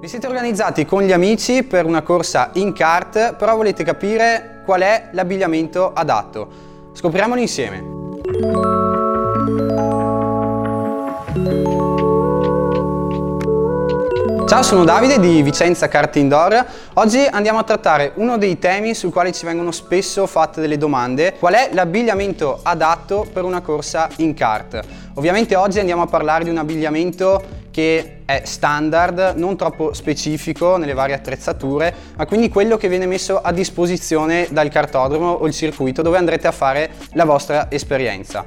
Vi siete organizzati con gli amici per una corsa in kart, però volete capire qual è l'abbigliamento adatto. Scopriamolo insieme. Ciao, sono Davide di Vicenza Kart Indoor. Oggi andiamo a trattare uno dei temi sul quale ci vengono spesso fatte delle domande. Qual è l'abbigliamento adatto per una corsa in kart? Ovviamente oggi andiamo a parlare di un abbigliamento che è standard, non troppo specifico nelle varie attrezzature, ma quindi quello che viene messo a disposizione dal cartodromo o il circuito dove andrete a fare la vostra esperienza.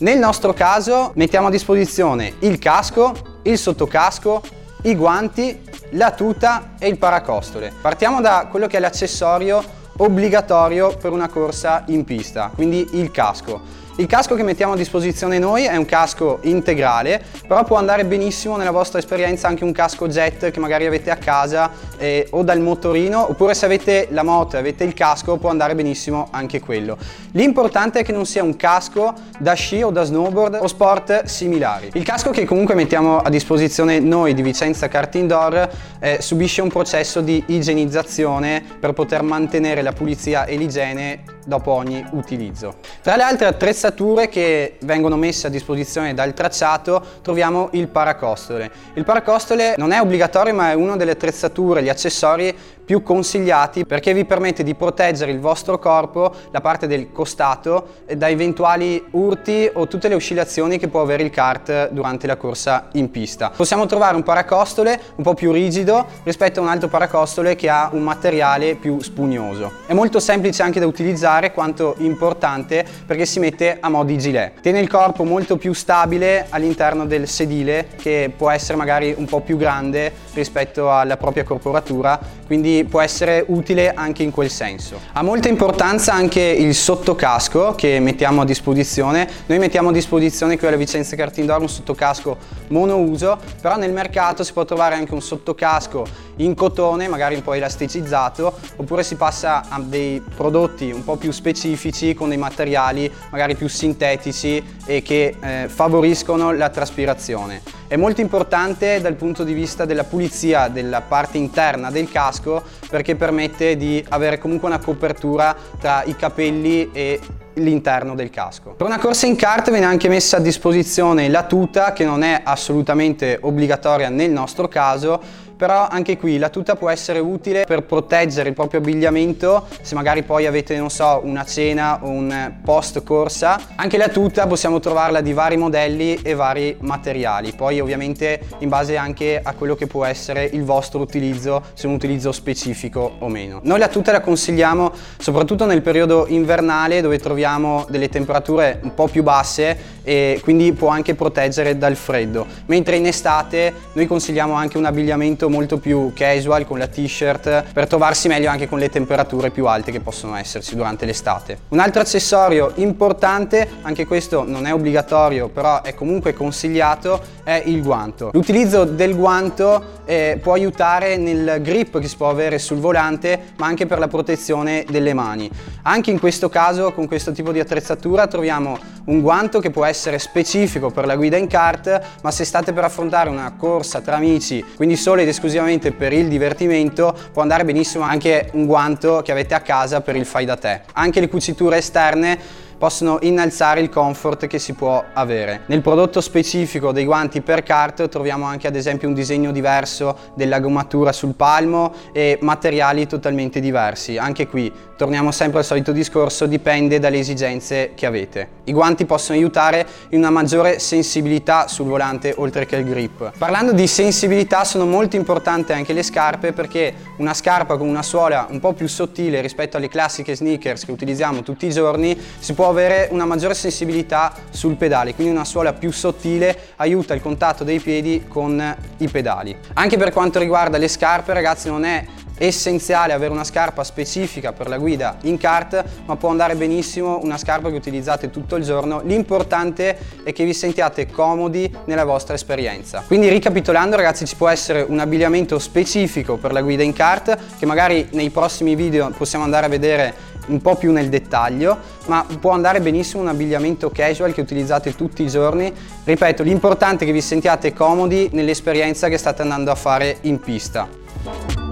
Nel nostro caso mettiamo a disposizione il casco, il sottocasco, i guanti, la tuta e il paracostole. Partiamo da quello che è l'accessorio obbligatorio per una corsa in pista, quindi il casco. Il casco che mettiamo a disposizione noi è un casco integrale, però può andare benissimo nella vostra esperienza anche un casco jet che magari avete a casa eh, o dal motorino, oppure se avete la moto e avete il casco può andare benissimo anche quello. L'importante è che non sia un casco da sci o da snowboard o sport similari. Il casco che comunque mettiamo a disposizione noi di Vicenza Kart Indoor eh, subisce un processo di igienizzazione per poter mantenere la pulizia e l'igiene dopo ogni utilizzo. Tra le altre attrezzature che vengono messe a disposizione dal tracciato troviamo il paracostole. Il paracostole non è obbligatorio ma è una delle attrezzature, gli accessori più consigliati perché vi permette di proteggere il vostro corpo, la parte del costato, da eventuali urti o tutte le oscillazioni che può avere il kart durante la corsa in pista. Possiamo trovare un paracostole un po' più rigido rispetto a un altro paracostole che ha un materiale più spugnoso. È molto semplice anche da utilizzare quanto importante perché si mette a mo' di gilet. Tiene il corpo molto più stabile all'interno del sedile che può essere magari un po' più grande rispetto alla propria corporatura, quindi può essere utile anche in quel senso. Ha molta importanza anche il sottocasco che mettiamo a disposizione. Noi mettiamo a disposizione qui alla Vicenza Cartindor un sottocasco monouso, però nel mercato si può trovare anche un sottocasco in cotone, magari un po' elasticizzato, oppure si passa a dei prodotti un po' più specifici con dei materiali magari più sintetici e che eh, favoriscono la traspirazione. È molto importante dal punto di vista della pulizia della parte interna del casco perché permette di avere comunque una copertura tra i capelli e l'interno del casco. Per una corsa in kart viene anche messa a disposizione la tuta che non è assolutamente obbligatoria nel nostro caso però anche qui la tuta può essere utile per proteggere il proprio abbigliamento se magari poi avete non so una cena o un post corsa anche la tuta possiamo trovarla di vari modelli e vari materiali. Poi ovviamente in base anche a quello che può essere il vostro utilizzo se un utilizzo specifico o meno. Noi la tuta la consigliamo soprattutto nel periodo invernale dove troviamo delle temperature un po' più basse e quindi può anche proteggere dal freddo. Mentre in estate noi consigliamo anche un abbigliamento abbigliamento molto più casual con la t-shirt per trovarsi meglio anche con le temperature più alte che possono esserci durante l'estate. Un altro accessorio importante, anche questo non è obbligatorio però è comunque consigliato, è il guanto. L'utilizzo del guanto eh, può aiutare nel grip che si può avere sul volante ma anche per la protezione delle mani. Anche in questo caso con questo tipo di attrezzatura troviamo un guanto che può essere specifico per la guida in kart ma se state per affrontare una corsa tra amici quindi solo ed esclusivamente per il divertimento può andare benissimo anche un guanto che avete a casa per il fai da te. Anche le cuciture esterne possono innalzare il comfort che si può avere. Nel prodotto specifico dei guanti per kart troviamo anche ad esempio un disegno diverso della gommatura sul palmo e materiali totalmente diversi. Anche qui torniamo sempre al solito discorso, dipende dalle esigenze che avete. I guanti possono aiutare in una maggiore sensibilità sul volante oltre che il grip. Parlando di sensibilità sono molto importanti anche le scarpe perché una scarpa con una suola un po' più sottile rispetto alle classiche sneakers che utilizziamo tutti i giorni si avere una maggiore sensibilità sul pedale, quindi una suola più sottile aiuta il contatto dei piedi con i pedali. Anche per quanto riguarda le scarpe ragazzi non è essenziale avere una scarpa specifica per la guida in kart ma può andare benissimo una scarpa che utilizzate tutto il giorno l'importante è che vi sentiate comodi nella vostra esperienza quindi ricapitolando ragazzi ci può essere un abbigliamento specifico per la guida in kart che magari nei prossimi video possiamo andare a vedere un po' più nel dettaglio, ma può andare benissimo un abbigliamento casual che utilizzate tutti i giorni. Ripeto, l'importante è che vi sentiate comodi nell'esperienza che state andando a fare in pista.